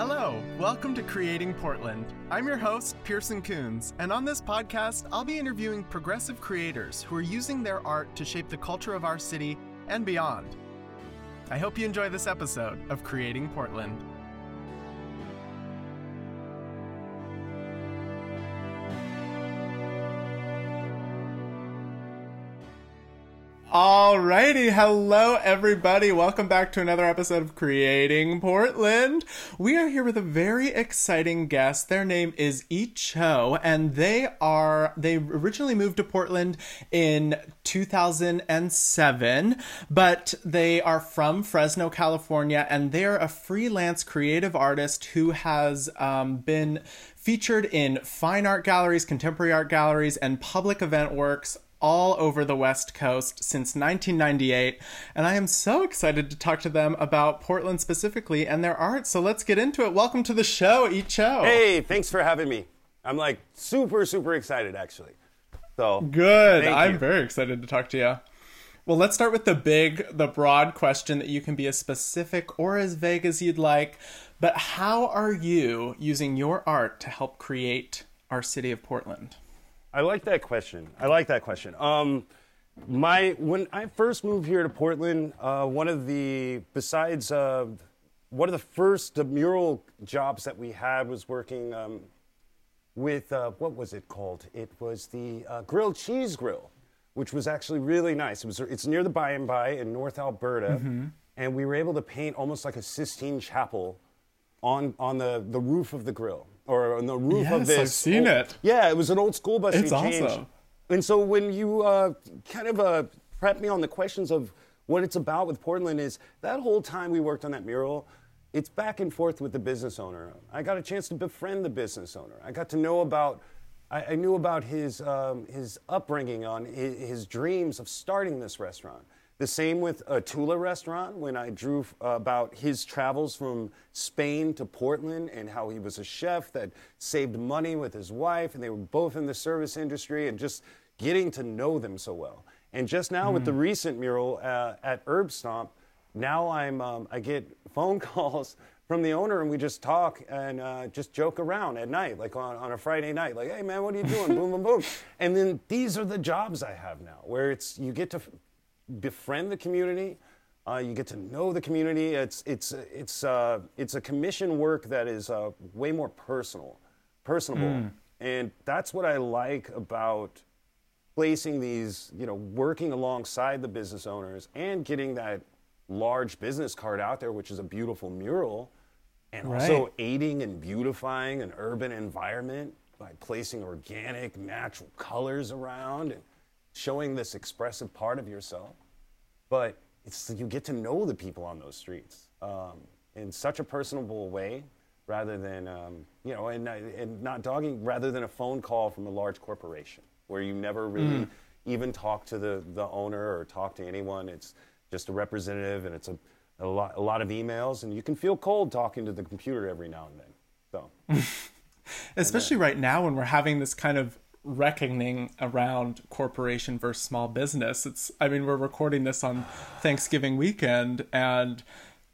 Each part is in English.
Hello, welcome to Creating Portland. I'm your host, Pearson Coons, and on this podcast, I'll be interviewing progressive creators who are using their art to shape the culture of our city and beyond. I hope you enjoy this episode of Creating Portland. Alrighty, hello everybody. Welcome back to another episode of Creating Portland. We are here with a very exciting guest. Their name is Yi Cho, and they are they originally moved to Portland in 2007, but they are from Fresno, California, and they're a freelance creative artist who has um, been featured in fine art galleries, contemporary art galleries, and public event works all over the West Coast since 1998, and I am so excited to talk to them about Portland specifically and their art. So let's get into it. Welcome to the show, Yi Cho. Hey, thanks for having me. I'm like super, super excited actually. So good. I'm you. very excited to talk to you. Well, let's start with the big, the broad question that you can be as specific or as vague as you'd like. But how are you using your art to help create our city of Portland? I like that question. I like that question. Um, my when I first moved here to Portland, uh, one of the besides uh, one of the first mural jobs that we had was working um, with uh, what was it called? It was the uh, grilled cheese grill, which was actually really nice. It was it's near the Bye and Bye in North Alberta, mm-hmm. and we were able to paint almost like a Sistine Chapel on on the the roof of the grill or on the roof yes, of this. I've seen old, it. Yeah, it was an old school bus. It's awesome. And so when you uh, kind of uh, prep me on the questions of what it's about with Portland is that whole time we worked on that mural, it's back and forth with the business owner. I got a chance to befriend the business owner. I got to know about, I, I knew about his, um, his upbringing on his, his dreams of starting this restaurant. The same with a Tula restaurant when I drew about his travels from Spain to Portland and how he was a chef that saved money with his wife and they were both in the service industry and just getting to know them so well. And just now mm. with the mm. recent mural uh, at Herb Stomp, now I'm um, I get phone calls from the owner and we just talk and uh, just joke around at night, like on, on a Friday night, like, hey man, what are you doing? boom, boom, boom. And then these are the jobs I have now, where it's you get to befriend the community. Uh, you get to know the community. It's it's it's uh, it's a commission work that is uh, way more personal, personable, mm. and that's what I like about placing these. You know, working alongside the business owners and getting that large business card out there, which is a beautiful mural, and right. also aiding and beautifying an urban environment by placing organic, natural colors around and showing this expressive part of yourself. But it's you get to know the people on those streets um, in such a personable way, rather than um, you know, and, and not dogging, rather than a phone call from a large corporation where you never really mm. even talk to the the owner or talk to anyone. It's just a representative, and it's a a lot, a lot of emails, and you can feel cold talking to the computer every now and then. So, especially right now when we're having this kind of reckoning around corporation versus small business. It's I mean we're recording this on Thanksgiving weekend and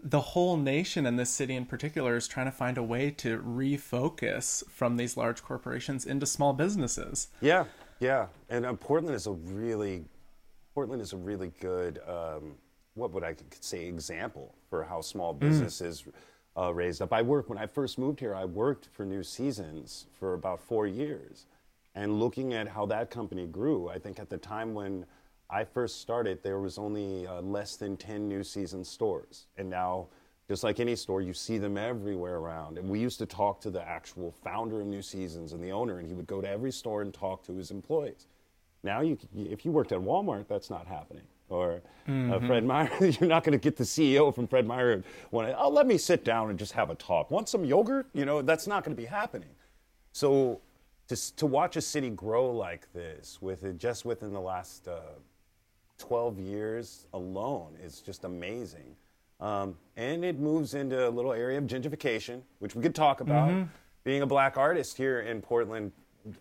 the whole nation and this city in particular is trying to find a way to refocus from these large corporations into small businesses. Yeah, yeah, and uh, Portland is a really Portland is a really good um, what would I say example for how small businesses. mm. uh, raised up. I worked when I first moved here. I worked for New Seasons for about four years, and looking at how that company grew, I think at the time when I first started, there was only uh, less than 10 New Season stores. And now, just like any store, you see them everywhere around. And we used to talk to the actual founder of New Seasons and the owner, and he would go to every store and talk to his employees. Now, you, if you worked at Walmart, that's not happening. Or uh, mm-hmm. uh, Fred Meyer, you're not going to get the CEO from Fred Meyer. Want oh, let me sit down and just have a talk. Want some yogurt? You know, that's not going to be happening. So to, to watch a city grow like this with it just within the last uh, 12 years alone is just amazing. Um, and it moves into a little area of gentrification, which we could talk about. Mm-hmm. Being a black artist here in Portland,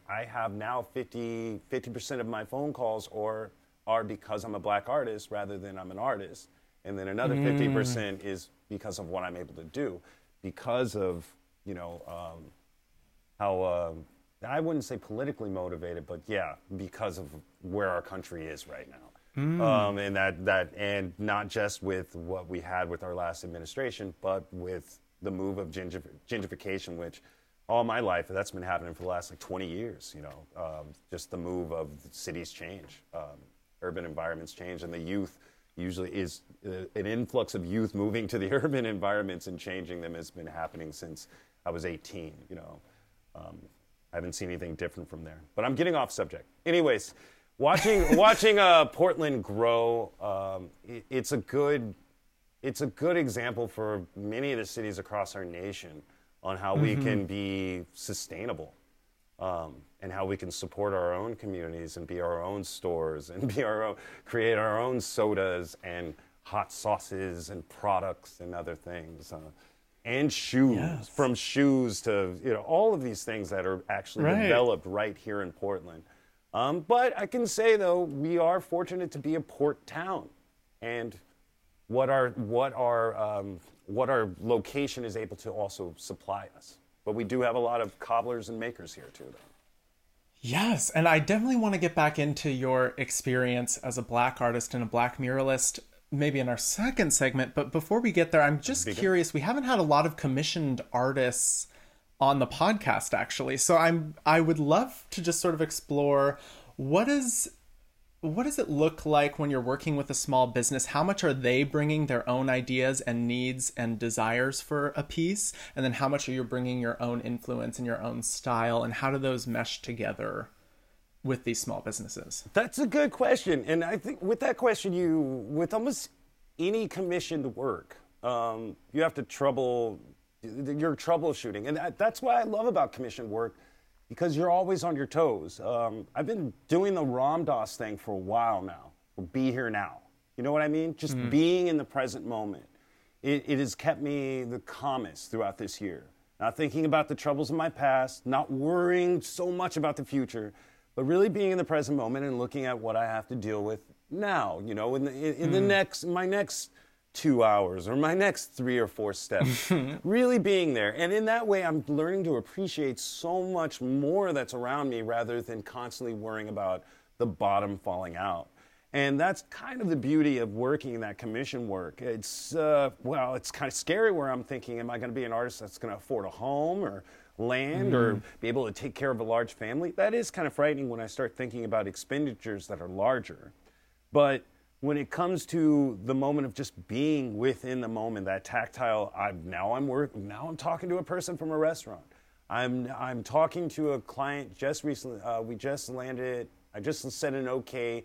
I have now 50, 50% of my phone calls or are because I'm a black artist rather than I'm an artist. And then another mm. 50% is because of what I'm able to do because of you know um, how um, I wouldn't say politically motivated, but yeah, because of where our country is right now. Um, and that, that and not just with what we had with our last administration, but with the move of gentrification, which all my life that's been happening for the last like 20 years. You know, um, just the move of cities change, um, urban environments change, and the youth usually is uh, an influx of youth moving to the urban environments and changing them has been happening since I was 18. You know, um, I haven't seen anything different from there. But I'm getting off subject. Anyways, watching watching uh, Portland grow, um, it, it's a good it's a good example for many of the cities across our nation on how we can be sustainable um, and how we can support our own communities and be our own stores and be our own, create our own sodas and hot sauces and products and other things. Uh, and shoes, Yes. from shoes to you know all of these things that are actually Right. developed right here in Portland. Um, but I can say though we are fortunate to be a port town, and what our what our um, what our location is able to also supply us. But we do have a lot of cobblers and makers here too, though. Yes, and I definitely want to get back into your experience as a black artist and a black muralist maybe in our second segment, but before we get there, I'm just curious. We haven't had a lot of commissioned artists on the podcast actually. So I'm I would love to just sort of explore what is what does it look like when you're working with a small business? How much are they bringing their own ideas and needs and desires for a piece? And then how much are you bringing your own influence and your own style? And how do those mesh together with these small businesses? That's a good question, and I think with that question, you with almost any commissioned work, um, you have to trouble you're troubleshooting, and that, that's what I love about commissioned work because you're always on your toes. Um, I've been doing the Ram Dass thing for a while now. Or be here now. You know what I mean? Just being in the present moment. It, it has kept me the calmest throughout this year. Not thinking about the troubles of my past, not worrying so much about the future, but really being in the present moment and looking at what I have to deal with now. You know, in the, in, in the next, my next two hours or my next three or four steps. really being there. And in that way, I'm learning to appreciate so much more that's around me rather than constantly worrying about the bottom falling out. And that's kind of the beauty of working in that commission work. It's, uh, well, it's kind of scary where I'm thinking, am I going to be an artist that's going to afford a home or land or be able to take care of a large family? That is kind of frightening when I start thinking about expenditures that are larger. But when it comes to the moment of just being within the moment, that tactile, I'm, now I'm work, now I'm talking to a person from a restaurant. I'm I'm talking to a client just recently. Uh, we just landed. I just said an okay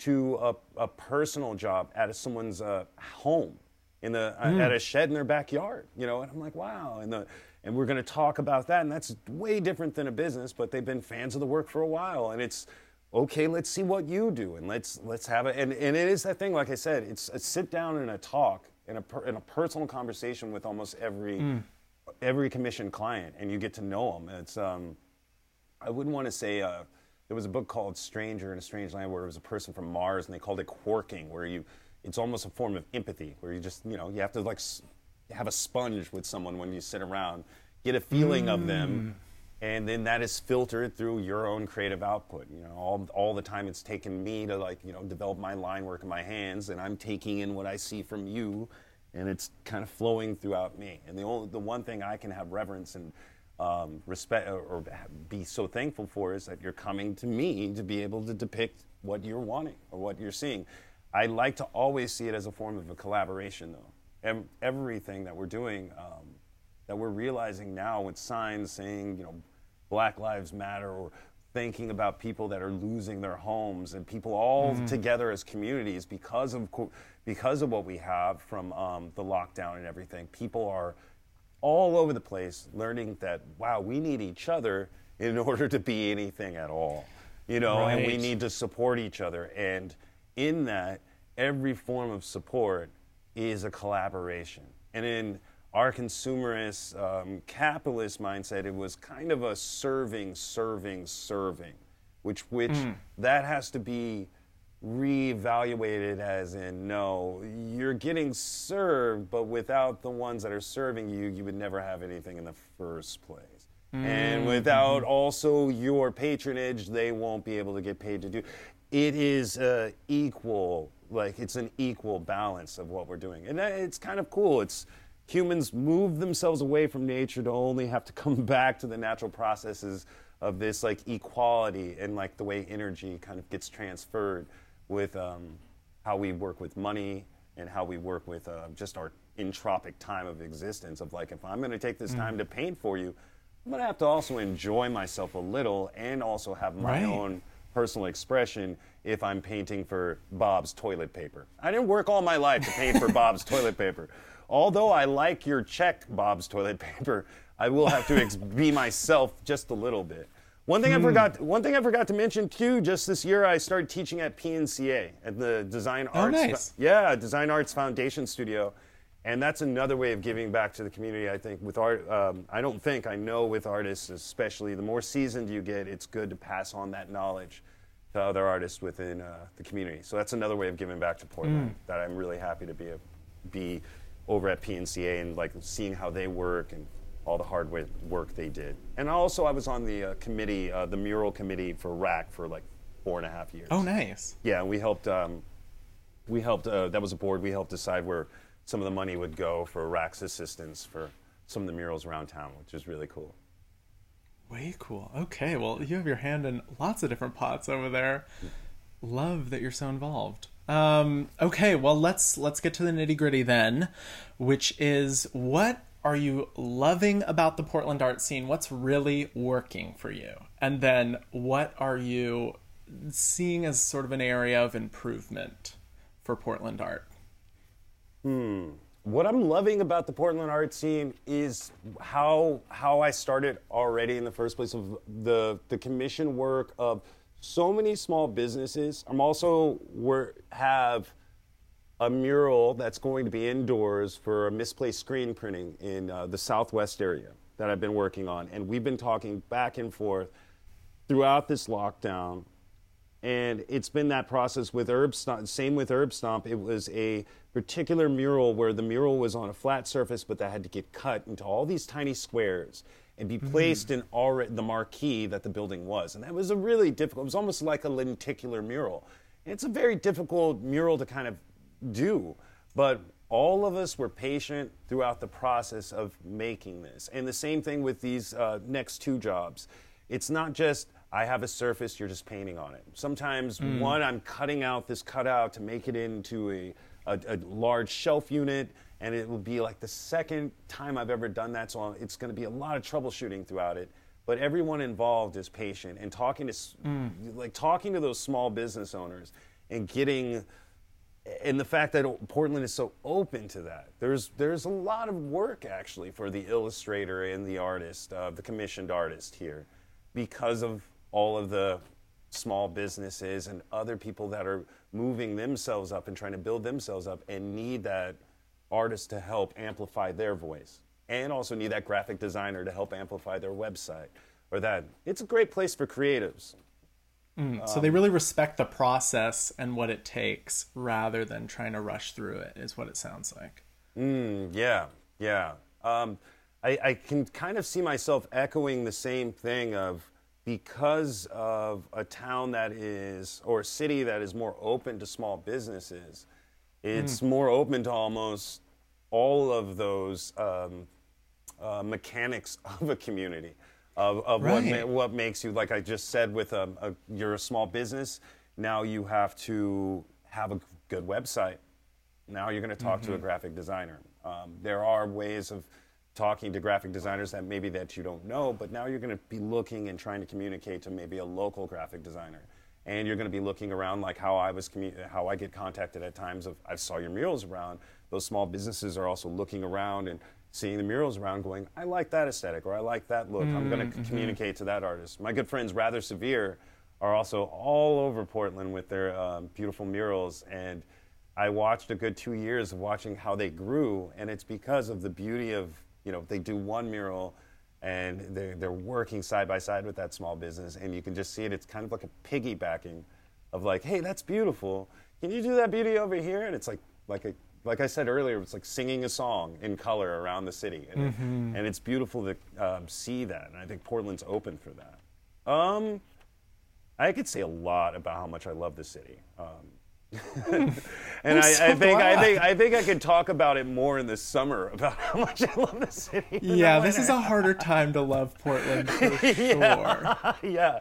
to a, a personal job at someone's uh, home in the uh, at a shed in their backyard. You know, and I'm like, wow. And the and we're going to talk about that, and that's way different than a business. But they've been fans of the work for a while, and it's okay. Let's see what you do, and let's let's have it. And and it is that thing, like I said, it's a sit down and a talk and a per, and a personal conversation with almost every every commissioned client, and you get to know them. It's um, I wouldn't want to say uh, there was a book called Stranger in a Strange Land where it was a person from Mars and they called it grokking, where you it's almost a form of empathy where you just you know you have to like have a sponge with someone when you sit around, get a feeling of them, and then that is filtered through your own creative output. You know, all all the time it's taken me to like you know develop my line work in my hands, and I'm taking in what I see from you, and it's kind of flowing throughout me. And the only the one thing I can have reverence and um, respect or, or be so thankful for is that you're coming to me to be able to depict what you're wanting or what you're seeing. I like to always see it as a form of a collaboration, though. Ev- everything that we're doing, um, that we're realizing now with signs saying, you know, Black Lives Matter or thinking about people that are losing their homes and people all together as communities because of because of what we have from um, the lockdown and everything. People are all over the place learning that wow we need each other in order to be anything at all you know and we need to support each other and in that every form of support is a collaboration and in our consumerist um, capitalist mindset it was kind of a serving serving serving which which hmm. that has to be reevaluated as in no, you're getting served, but without the ones that are serving you, you would never have anything in the first place. And hmm, without hmm. also your patronage, they won't be able to get paid to do. It is uh, equal, like it's an equal balance of what we're doing, and it's kind of cool. It's humans move themselves away from nature to only have to come back to the natural processes of this like equality and like the way energy kind of gets transferred with um, how we work with money and how we work with uh, just our entropic time of existence of like if i'm going to take this time to paint for you i'm going to have to also enjoy myself a little and also have my Right. own personal expression if i'm painting for bob's toilet paper i didn't work all my life to paint for bob's toilet paper although i like your check bob's toilet paper i will have to ex- be myself just a little bit one thing I forgot. One thing I forgot to mention too. Just this year, I started teaching at PNCA at the Design Arts. Oh, Arts. nice. Yeah, Design Arts Foundation Studio, and that's another way of giving back to the community. I think with art, um, I don't think I know with artists, especially the more seasoned you get, it's good to pass on that knowledge to other artists within uh, the community. So that's another way of giving back to Portland that I'm really happy to be a, be over at PNCA and like seeing how they work and all the hard work they did. And also, I was on the uh, committee, uh, the mural committee for RAC for like four and a half years. Oh, nice. Yeah, we helped. Um, we helped. Uh, that was a board. We helped decide where some of the money would go for RAC's assistance for some of the murals around town, which is really cool. Way cool. Okay, well, you have your hand in lots of different pots over there. Love that you're so involved. Um, okay, well, let's let's get to the nitty gritty then, which is what are you loving about the Portland art scene? What's really working for you? And then what are you seeing as sort of an area of improvement for Portland art? What I'm loving about the Portland art scene is how how I started already in the first place of the the commission work of so many small businesses. I'm also wor- have a mural that's going to be indoors for a misplaced screen printing in uh, the southwest area that I've been working on, and we've been talking back and forth throughout this lockdown and it's been that process with herb stomp same with herb stomp. It was a particular mural where the mural was on a flat surface but that had to get cut into all these tiny squares and be placed in already the marquee that the building was. And that was a really difficult it was almost like a lenticular mural. It's a very difficult mural to kind of do but all of us were patient throughout the process of making this. And the same thing with these uh, next two jobs. It's not just I have a surface, you're just painting on it. Sometimes, one, I'm cutting out this cutout to make it into a, a, a large shelf unit, and it will be like the second time I've ever done that, so it's going to be a lot of troubleshooting throughout it. But everyone involved is patient, and talking to s like talking to those small business owners and getting and the fact that Portland is so open to that. There's there's a lot of work actually for the illustrator and the artist, uh, the commissioned artist here, because of all of the small businesses and other people that are moving themselves up and trying to build themselves up and need that artist to help amplify their voice and also need that graphic designer to help amplify their website or that it's a great place for creatives so they really respect the process and what it takes rather than trying to rush through it, is what it sounds like. Mm, yeah, yeah. Um, I, I can kind of see myself echoing the same thing of because of a town that is, or a city that is more open to small businesses, it's more open to almost all of those um, uh, mechanics of a community of, of what, ma- what makes you like i just said with a, a, you're a small business now you have to have a good website. Now you're going to talk to a graphic designer. Um, there are ways of talking to graphic designers that maybe that you don't know but now you're going to be looking and trying to communicate to maybe a local graphic designer and you're going to be looking around like how I was commu- how I get contacted at times of I saw your murals around. Those small businesses are also looking around and seeing the murals around, going, I like that aesthetic or I like that look. I'm going to communicate to that artist. My good friends Rather Severe are also all over Portland with their um, beautiful murals and. I watched a good two years of watching how they grew, and it's because of the beauty of you know they do one mural, and they're they're working side by side with that small business, and you can just see it. It's kind of like a piggybacking of like, hey, that's beautiful. Can you do that beauty over here? And it's like, like a, like I said earlier, it's like singing a song in color around the city, and, Mm-hmm. and it's beautiful to um, see that. And I think Portland's open for that. Um, I could say a lot about how much I love the city. Um, and I, so I think I think I think I could talk about it more in the summer about how much I love the city. Yeah, this is a harder time to love Portland for sure. yeah.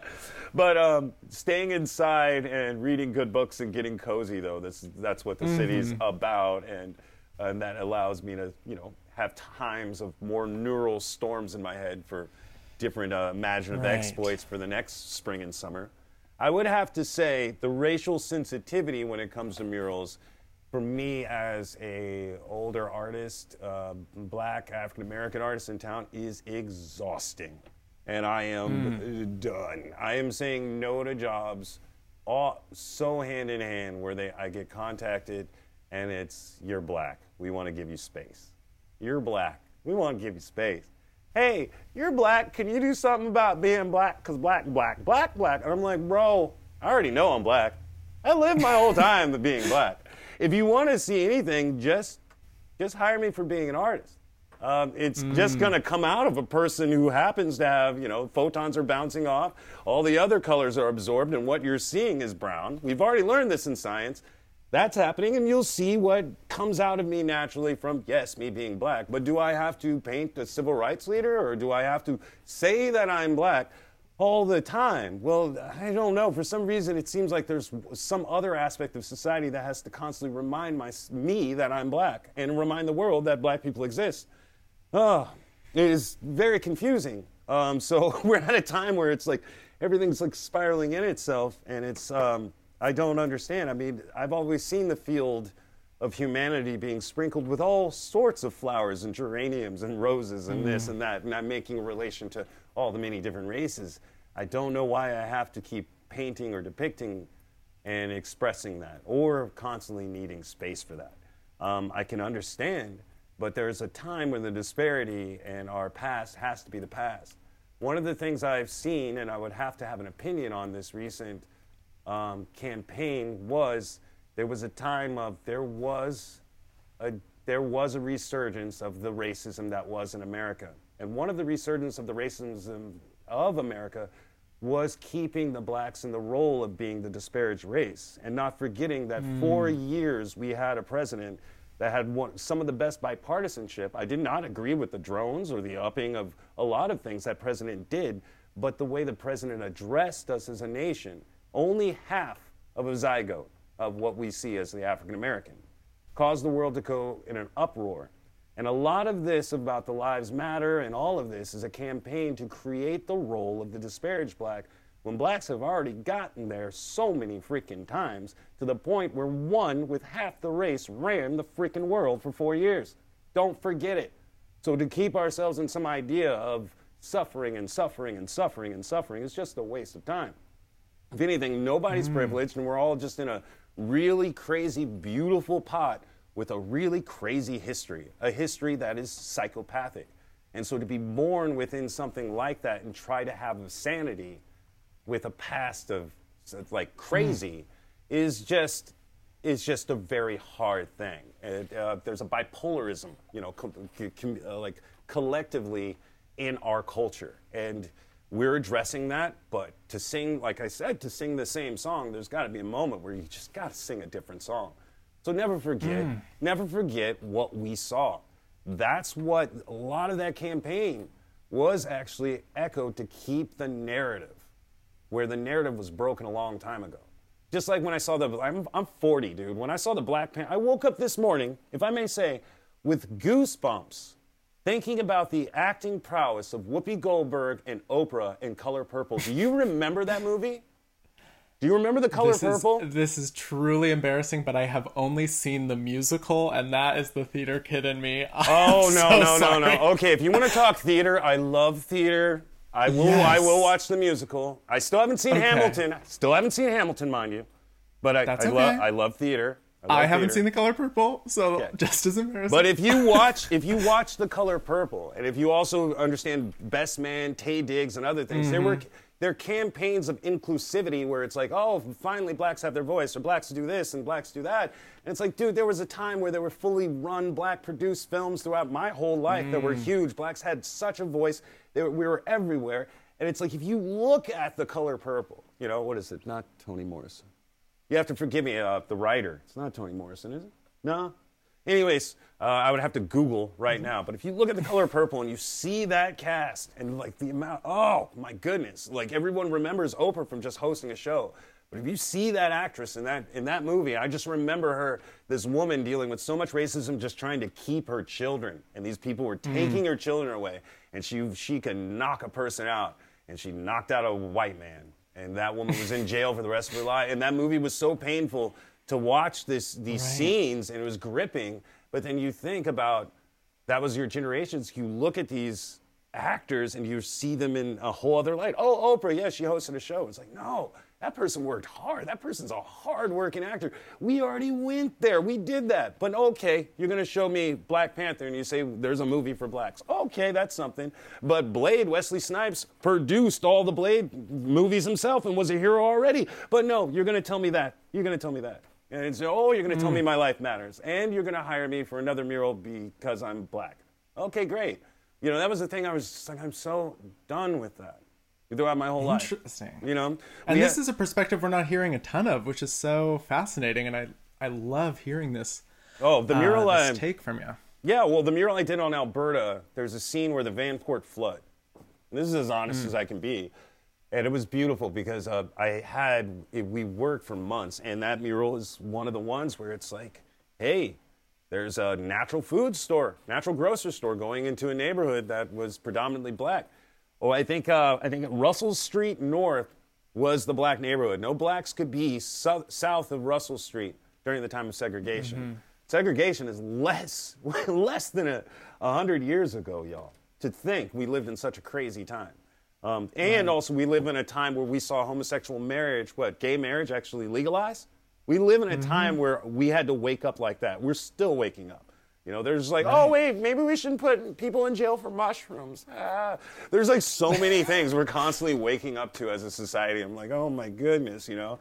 But um, staying inside and reading good books and getting cozy, though, that's that's what the city's about, and and that allows me to, you know, have times of more neural storms in my head for different uh, imaginative Right. exploits for the next spring and summer. I would have to say the racial sensitivity when it comes to murals, for me as a older artist, uh, black African American artist in town, is exhausting and I am done. I am saying no to jobs, all so hand in hand where they I get contacted, and it's you're black. We want to give you space. You're black. We want to give you space. Hey, you're black. Can you do something about being black? Cause black, black, black, black. And I'm like, bro, I already know I'm black. I live my whole time of being black. If you want to see anything, just just hire me for being an artist. Um, it's just going to come out of a person who happens to have, you know, photons are bouncing off, all the other colors are absorbed, and what you're seeing is brown. We've already learned this in science. That's happening, and you'll see what comes out of me naturally from, yes, me being black. But do I have to paint a civil rights leader, or do I have to say that I'm black? all the time. Well, I don't know. For some reason, it seems like there's some other aspect of society that has to constantly remind my, me that I'm black and remind the world that black people exist. Oh, it is very confusing. Um, so we're at a time where it's like everything's like spiraling in itself, and it's um, I don't understand. I mean, I've always seen the field of humanity being sprinkled with all sorts of flowers and geraniums and roses and this and that, and I'm making a relation to all the many different races. I don't know why I have to keep painting or depicting and expressing that, or constantly needing space for that. Um, I can understand, but there's a time when the disparity and our past has to be the past. One of the things I've seen, and I would have to have an opinion on this recent um, campaign, was there was a time of there was a there was a resurgence of the racism that was in America, and one of the resurgence of the racism of America was keeping the blacks in the role of being the disparaged race and not forgetting that for years we had a president that had one, some of the best bipartisanship. I did not agree with the drones or the upping of a lot of things that president did, but the way the president addressed us as a nation, only half of a zygote of what we see as the African American, caused the world to go in an uproar. And a lot of this about the Lives Matter and all of this is a campaign to create the role of the disparaged black when blacks have already gotten there so many freaking times to the point where one with half the race ran the freaking world for four years. Don't forget it. So to keep ourselves in some idea of suffering and suffering and suffering and suffering is just a waste of time. If anything, nobody's privileged, and we're all just in a really crazy, beautiful pot with a really crazy history, a history that is psychopathic. And so to be born within something like that and try to have a sanity with a past of like crazy is just is just a very hard thing. And, uh, there's a bipolarism, you know, co- co- com- uh, like collectively in our culture, and we're addressing that. But to sing, like I said, to sing the same song, there's got to be a moment where you just got to sing a different song. So never forget, mm. never forget what we saw. That's what a lot of that campaign was actually echoed to keep the narrative where the narrative was broken a long time ago. Just like when I saw the, I'm, I'm 40, dude. When I saw the Black Panther, I woke up this morning, if I may say, with goosebumps, thinking about the acting prowess of Whoopi Goldberg and Oprah in Color Purple. Do you remember that movie? Do you remember the Color This is, Purple? this is truly embarrassing, but I have only seen the musical, and that is the theater kid in me. Oh I'm no so no no sorry. no! Okay, if you want to talk theater, I love theater. I will I will watch the musical. I still haven't seen Okay. Hamilton. Still haven't seen Hamilton, mind you. But I That's I, okay. love I love theater. I haven't seen the color purple, so Yeah. just as embarrassing. But if you watch if you watch The Color Purple, and if you also understand Best Man, Taye Diggs, and other things, there were Mm-hmm. their campaigns of inclusivity where it's like, oh, finally blacks have their voice, or blacks do this and blacks do that. And it's like, dude, there was a time where there were fully run black produced films throughout my whole life that were huge. Blacks had such a voice, they were, we were everywhere. And it's like, if you look at the color purple, you know, what is it? Not Toni Morrison. You have to forgive me, uh, the writer. It's not Toni Morrison, is it? No? Anyways, uh, I would have to Google right now. But if you look at the color purple and you see that cast and like the amount, oh my goodness, like everyone remembers Oprah from just hosting a show. But if you see that actress in that in that movie, I just remember her, this woman dealing with so much racism, just trying to keep her children, and these people were taking her children away, and she she could knock a person out, and she knocked out a white man, and that woman was in jail for the rest of her life, and that movie was so painful to watch this these Right. scenes, and it was gripping. But then you think about that was your generations. You look at these actors and you see them in a whole other light. Oh, Oprah, yeah, she hosted a show. It's like, no, that person worked hard. That person's a hard-working actor. We already went there. We did that. But okay, you're gonna show me Black Panther and you say there's a movie for blacks. Okay, that's something. But Blade, Wesley Snipes produced all the Blade movies himself and was a hero already. But no, you're gonna tell me that. You're gonna tell me that. And it's, oh, you're going to tell me mm. my life matters. And you're going to hire me for another mural because I'm black. Okay, great. You know, that was the thing I was just like, I'm so done with that throughout my whole life. Interesting. You know? And this had- is a perspective we're not hearing a ton of, which is so fascinating. And I, I love hearing this, Oh, the uh, mural I. take from you. Yeah, well, the mural I did on Alberta, there's a scene where the Vanport flood. And this is as honest as I can be. And it was beautiful because uh, I had, it, we worked for months, and that mural is one of the ones where it's like, hey, there's a natural food store, natural grocery store going into a neighborhood that was predominantly black. Oh, I think, uh, I think Russell Street North was the black neighborhood. No blacks could be sou- south of Russell Street during the time of segregation. Segregation is less, less than a, a hundred years ago, y'all. To think we lived in such a crazy time. Um, and also, we live in a time where we saw homosexual marriage, what, gay marriage actually legalized? We live in a time where we had to wake up like that. We're still waking up. You know, there's like, oh, wait, maybe we shouldn't put people in jail for mushrooms. Ah. There's like so many things we're constantly waking up to as a society. I'm like, oh my goodness, you know?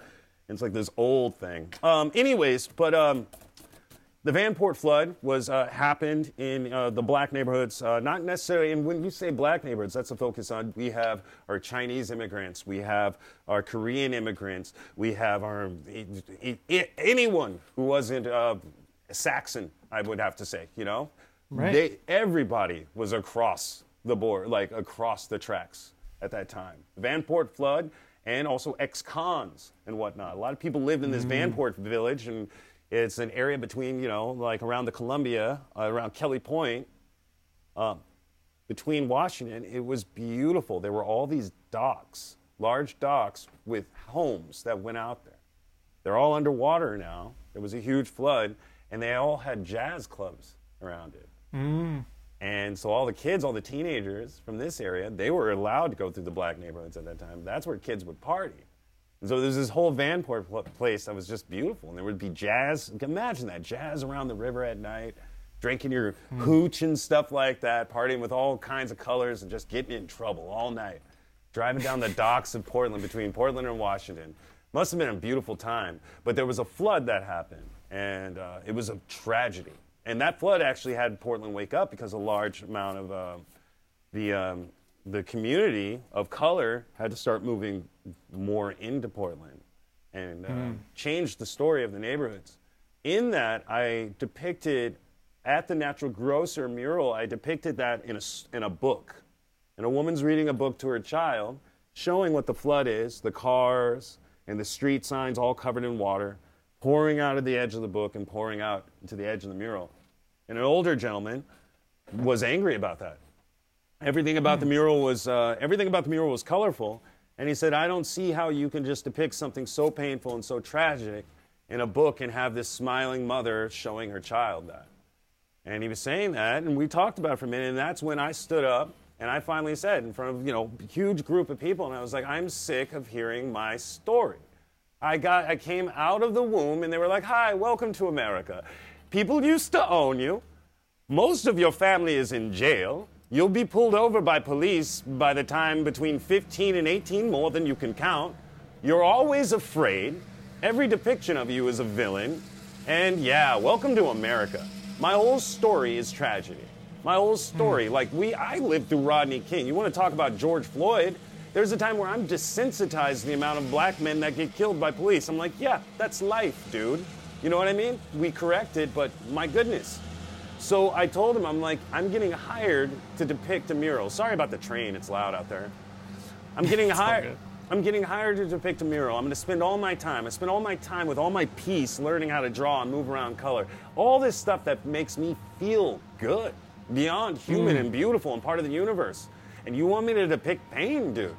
It's like this old thing. Um, anyways, but um, the Vanport flood was uh, happened in uh, the black neighborhoods, uh, not necessarily. And when you say black neighborhoods, that's a focus on. We have our Chinese immigrants, we have our Korean immigrants, we have our anyone who wasn't uh, Saxon. I would have to say, you know, Right. They, everybody was across the board, like across the tracks at that time. Vanport flood and also ex-cons and whatnot. A lot of people lived in this Vanport village, and it's an area between, you know, like around the Columbia, uh, around Kelley Point, um, between Washington. It was beautiful. There were all these docks, large docks with homes that went out there. They're all underwater now. There was a huge flood, and they all had jazz clubs around it. Mm. And so all the kids, all the teenagers from this area, they were allowed to go through the black neighborhoods at that time. That's where kids would party. And so there's this whole Vanport pl- place that was just beautiful. And there would be jazz. Imagine that jazz around the river at night, drinking your mm. hooch and stuff like that, partying with all kinds of colors and just getting in trouble all night. Driving down the docks of Portland between Portland and Washington. Must have been a beautiful time. But there was a flood that happened, and uh, it was a tragedy. And that flood actually had Portland wake up because a large amount of uh, the um, the community of color had to start moving more into Portland and uh, change the story of the neighborhoods. In that, I depicted at the Natural Grocer mural. I depicted that in a in a book, and a woman's reading a book to her child, showing what the flood is, the cars and the street signs all covered in water, pouring out of the edge of the book and pouring out to the edge of the mural. And an older gentleman was angry about that. Everything about the mural was uh, everything about the mural was colorful, and he said, "I don't see how you can just depict something so painful and so tragic in a book and have this smiling mother showing her child that." And he was saying that, and we talked about it for a minute, and that's when I stood up and I finally said in front of you know a huge group of people, and I was like, "I'm sick of hearing my story." I got I came out of the womb, and they were like, "Hi, welcome to America." People used to own you. Most of your family is in jail. You'll be pulled over by police by the time between 15 and 18, more than you can count. You're always afraid. Every depiction of you is a villain. And yeah, welcome to America. My whole story is tragedy. My whole story, hmm. like we, I lived through Rodney King. You want to talk about George Floyd? There's a time where I'm desensitized to the amount of black men that get killed by police. I'm like, yeah, that's life, dude. You know what I mean? We correct it, but my goodness. So I told him, I'm like, I'm getting hired to depict a mural. Sorry about the train, it's loud out there. I'm getting hired. I'm getting hired to depict a mural. I'm going to spend all my time. I spend all my time with all my piece learning how to draw and move around color. All this stuff that makes me feel good, beyond human and beautiful and part of the universe. And you want me to depict pain, dude?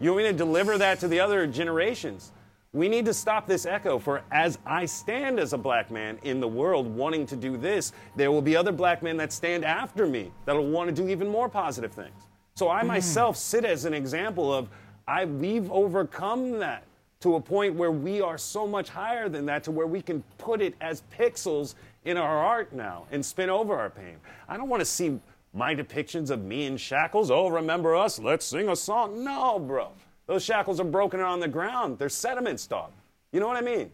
You want me to deliver that to the other generations? We need to stop this echo for as I stand as a black man in the world wanting to do this, there will be other black men that stand after me that'll want to do even more positive things. So I mm-hmm. myself sit as an example of I we've overcome that to a point where we are so much higher than that to where we can put it as pixels in our art now and spin over our pain. I don't want to see my depictions of me in shackles. Oh, remember us? Let's sing a song. No, bro. Those shackles are broken on the ground. They're sediments, dog. You know what I mean?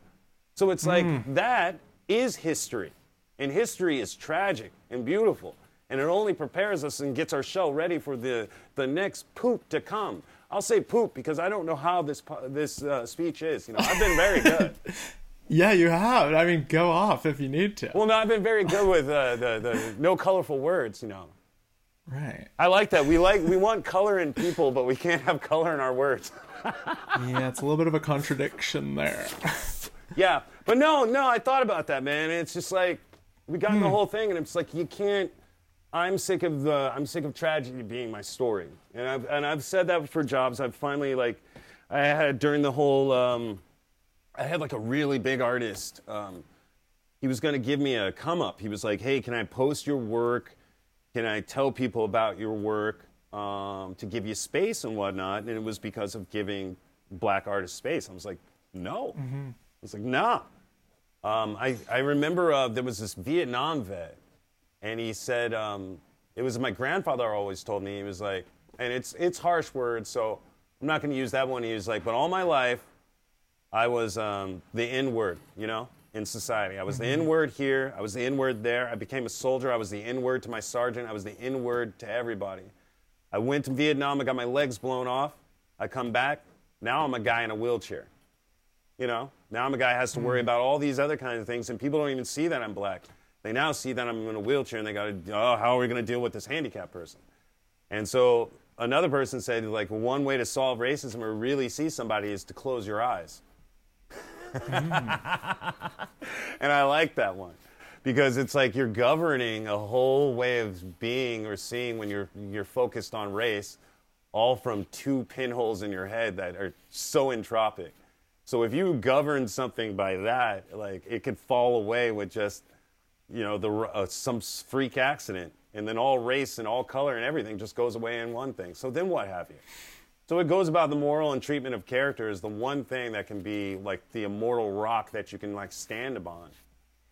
So it's like that is history. And history is tragic and beautiful. And it only prepares us and gets our show ready for the, the next poop to come. I'll say poop because I don't know how this, this uh, speech is. You know, I've been very good. Yeah, you have. I mean, go off if you need to. well, no, I've been very good with uh, the, the no colorful words, you know. Right. I like that. We like we want color in people, but we can't have color in our words. Yeah, it's a little bit of a contradiction there. Yeah, but no, no, I thought about that, man. It's just like we got in Hmm. the whole thing, and it's like you can't. I'm sick of the. I'm sick of tragedy being my story, and I've and I've said that for jobs. I've finally like, I had during the whole. Um, I had like a really big artist. Um, he was going to give me a come up. He was like, "Hey, can I post your work? Can I tell people about your work um, to give you space and whatnot?" And it was because of giving black artists space. I was like, "No." I was like, "Nah." Um, I I remember uh, there was this Vietnam vet, and he said um, it was my grandfather always told me. He was like, and it's it's harsh words, so I'm not going to use that one. He was like, "But all my life." I was um, the N word, you know, in society. I was the mm-hmm. N word here. I was the N word there. I became a soldier. I was the N word to my sergeant. I was the N word to everybody. I went to Vietnam. I got my legs blown off. I come back. Now I'm a guy in a wheelchair. You know, now I'm a guy who has to worry mm-hmm. about all these other kinds of things, and people don't even see that I'm black. They now see that I'm in a wheelchair, and they got to, oh, how are we going to deal with this handicapped person? And so another person said, like, one way to solve racism or really see somebody is to close your eyes. and I like that one because it's like you're governing a whole way of being or seeing when you're you're focused on race, all from two pinholes in your head that are so entropic. So if you govern something by that, like it could fall away with just you know the uh, some freak accident, and then all race and all color and everything just goes away in one thing. So then what have you? So it goes about the moral and treatment of characters, the one thing that can be like the immortal rock that you can like stand upon,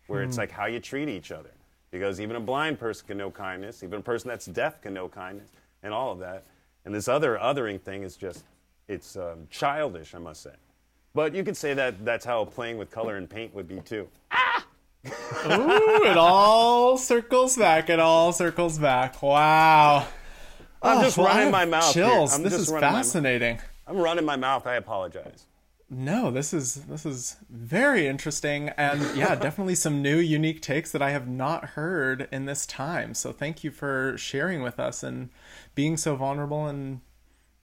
where it's like how you treat each other. Because even a blind person can know kindness, even a person that's deaf can know kindness, and all of that. And this other othering thing is just, it's um, childish, I must say. But you could say that that's how playing with color and paint would be too. Ooh, it all circles back. It all circles back. Wow. I'm Oh, just well, running my mouth. here. I'm This just is running my fascinating. I'm running my mouth. I apologize. No, this is this is very interesting and yeah, definitely some new unique takes that I have not heard in this time. So thank you for sharing with us and being so vulnerable and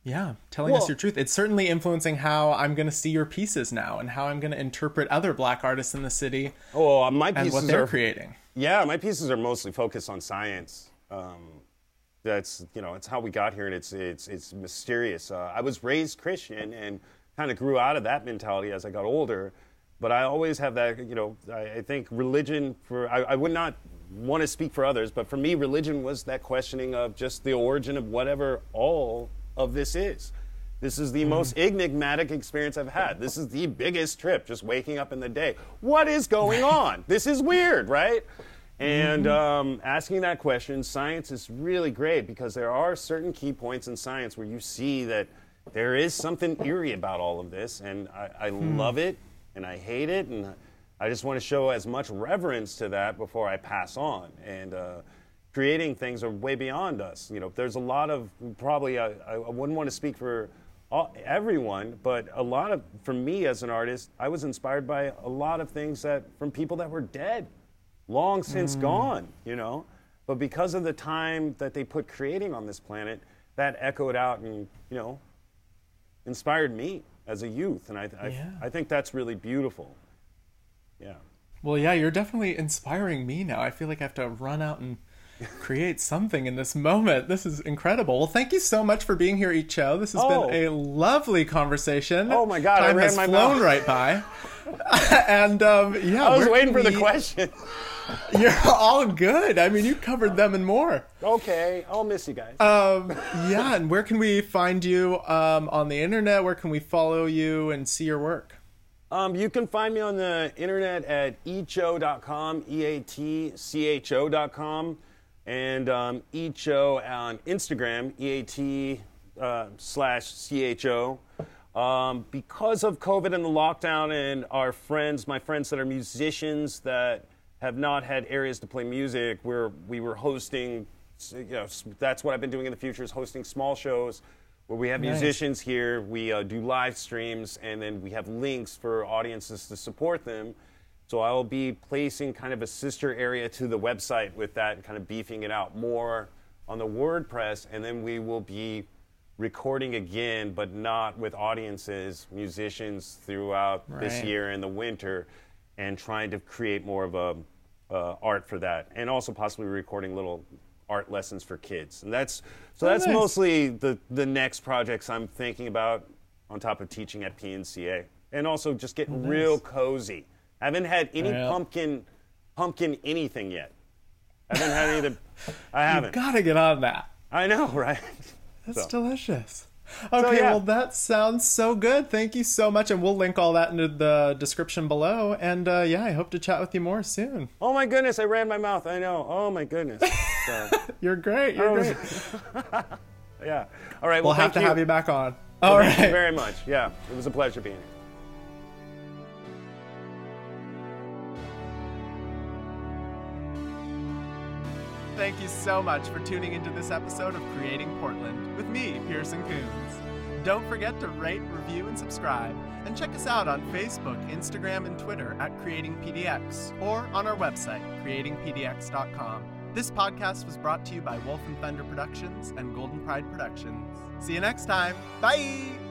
yeah, telling us your truth. It's certainly influencing how I'm going to see your pieces now and how I'm going to interpret other black artists in the city Oh, my and pieces what they're are creating. Yeah, my pieces are mostly focused on science. Um, that's you know, it's how we got here, and it's it's it's mysterious. Uh, I was raised Christian and kind of grew out of that mentality as I got older. But I always have that, you know, I, I think religion for I, I would not want to speak for others, but for me, religion was that questioning of just the origin of whatever all of this is. This is the most enigmatic experience I've had. This is the biggest trip, just waking up in the day. What is going on? This is weird, right? And um, asking that question, science is really great because there are certain key points in science where you see that there is something eerie about all of this, and I, I love it and I hate it, and I just want to show as much reverence to that before I pass on. And uh, creating things are way beyond us. You know, there's a lot of probably I, I wouldn't want to speak for all, everyone, but a lot of for me as an artist, I was inspired by a lot of things that from people that were dead long since gone, you know. But because of the time that they put creating on this planet, that echoed out and, you know, inspired me as a youth. And I, I, Yeah. I think that's really beautiful. Yeah. Well, yeah, you're definitely inspiring me now. I feel like I have to run out and create something in this moment. This is incredible. Well, thank you so much for being here, Icho. This has Oh. been a lovely conversation. Oh my God, I time ran has my flown mouth. right by. and um, yeah, I was waiting for the we- question. You're all good. I mean, you covered them and more. okay, I'll miss you guys. Um, yeah, and where can we find you um, on the internet? Where can we follow you and see your work? Um, you can find me on the internet at eatcho.com, E A T C H O.com, and um, eatcho on Instagram, E A T uh, slash C H O. Um, because of COVID and the lockdown, and our friends, my friends that are musicians that have not had areas to play music, we're, we were hosting, you know, that's what I've been doing in the future is hosting small shows where we have Nice. musicians here, we uh, do live streams, and then we have links for audiences to support them. So I will be placing kind of a sister area to the website with that and kind of beefing it out more on the WordPress, and then we will be recording again, but not with audiences, musicians throughout this year in the winter, and trying to create more of a uh, art for that, and also possibly recording little art lessons for kids. And that's so Oh, that's nice. mostly the the next projects I'm thinking about on top of teaching at PNCA, and also just getting real cozy. I haven't had any Yeah. pumpkin pumpkin anything yet. I haven't had any. Of the, I haven't. You Gotta get on that. I know, right? That's So- delicious. Okay, yeah. well, that sounds so good. Thank you so much. And we'll link all that into the description below. And uh, yeah, I hope to chat with you more soon. Oh my goodness, I ran my mouth. I know. Oh my goodness. So, You're great. You're Oh, great. yeah. All right. We'll Well, have to have you back on. All Thank you very much. Yeah, it was a pleasure being here. Thank you so much for tuning into this episode of Creating Portland with me, Pearson Coons. Don't forget to rate, review, and subscribe, and check us out on Facebook, Instagram, and Twitter at Creating PDX, or on our website, creatingpdx.com. This podcast was brought to you by Wolf and Thunder Productions and Golden Pride Productions. See you next time. Bye!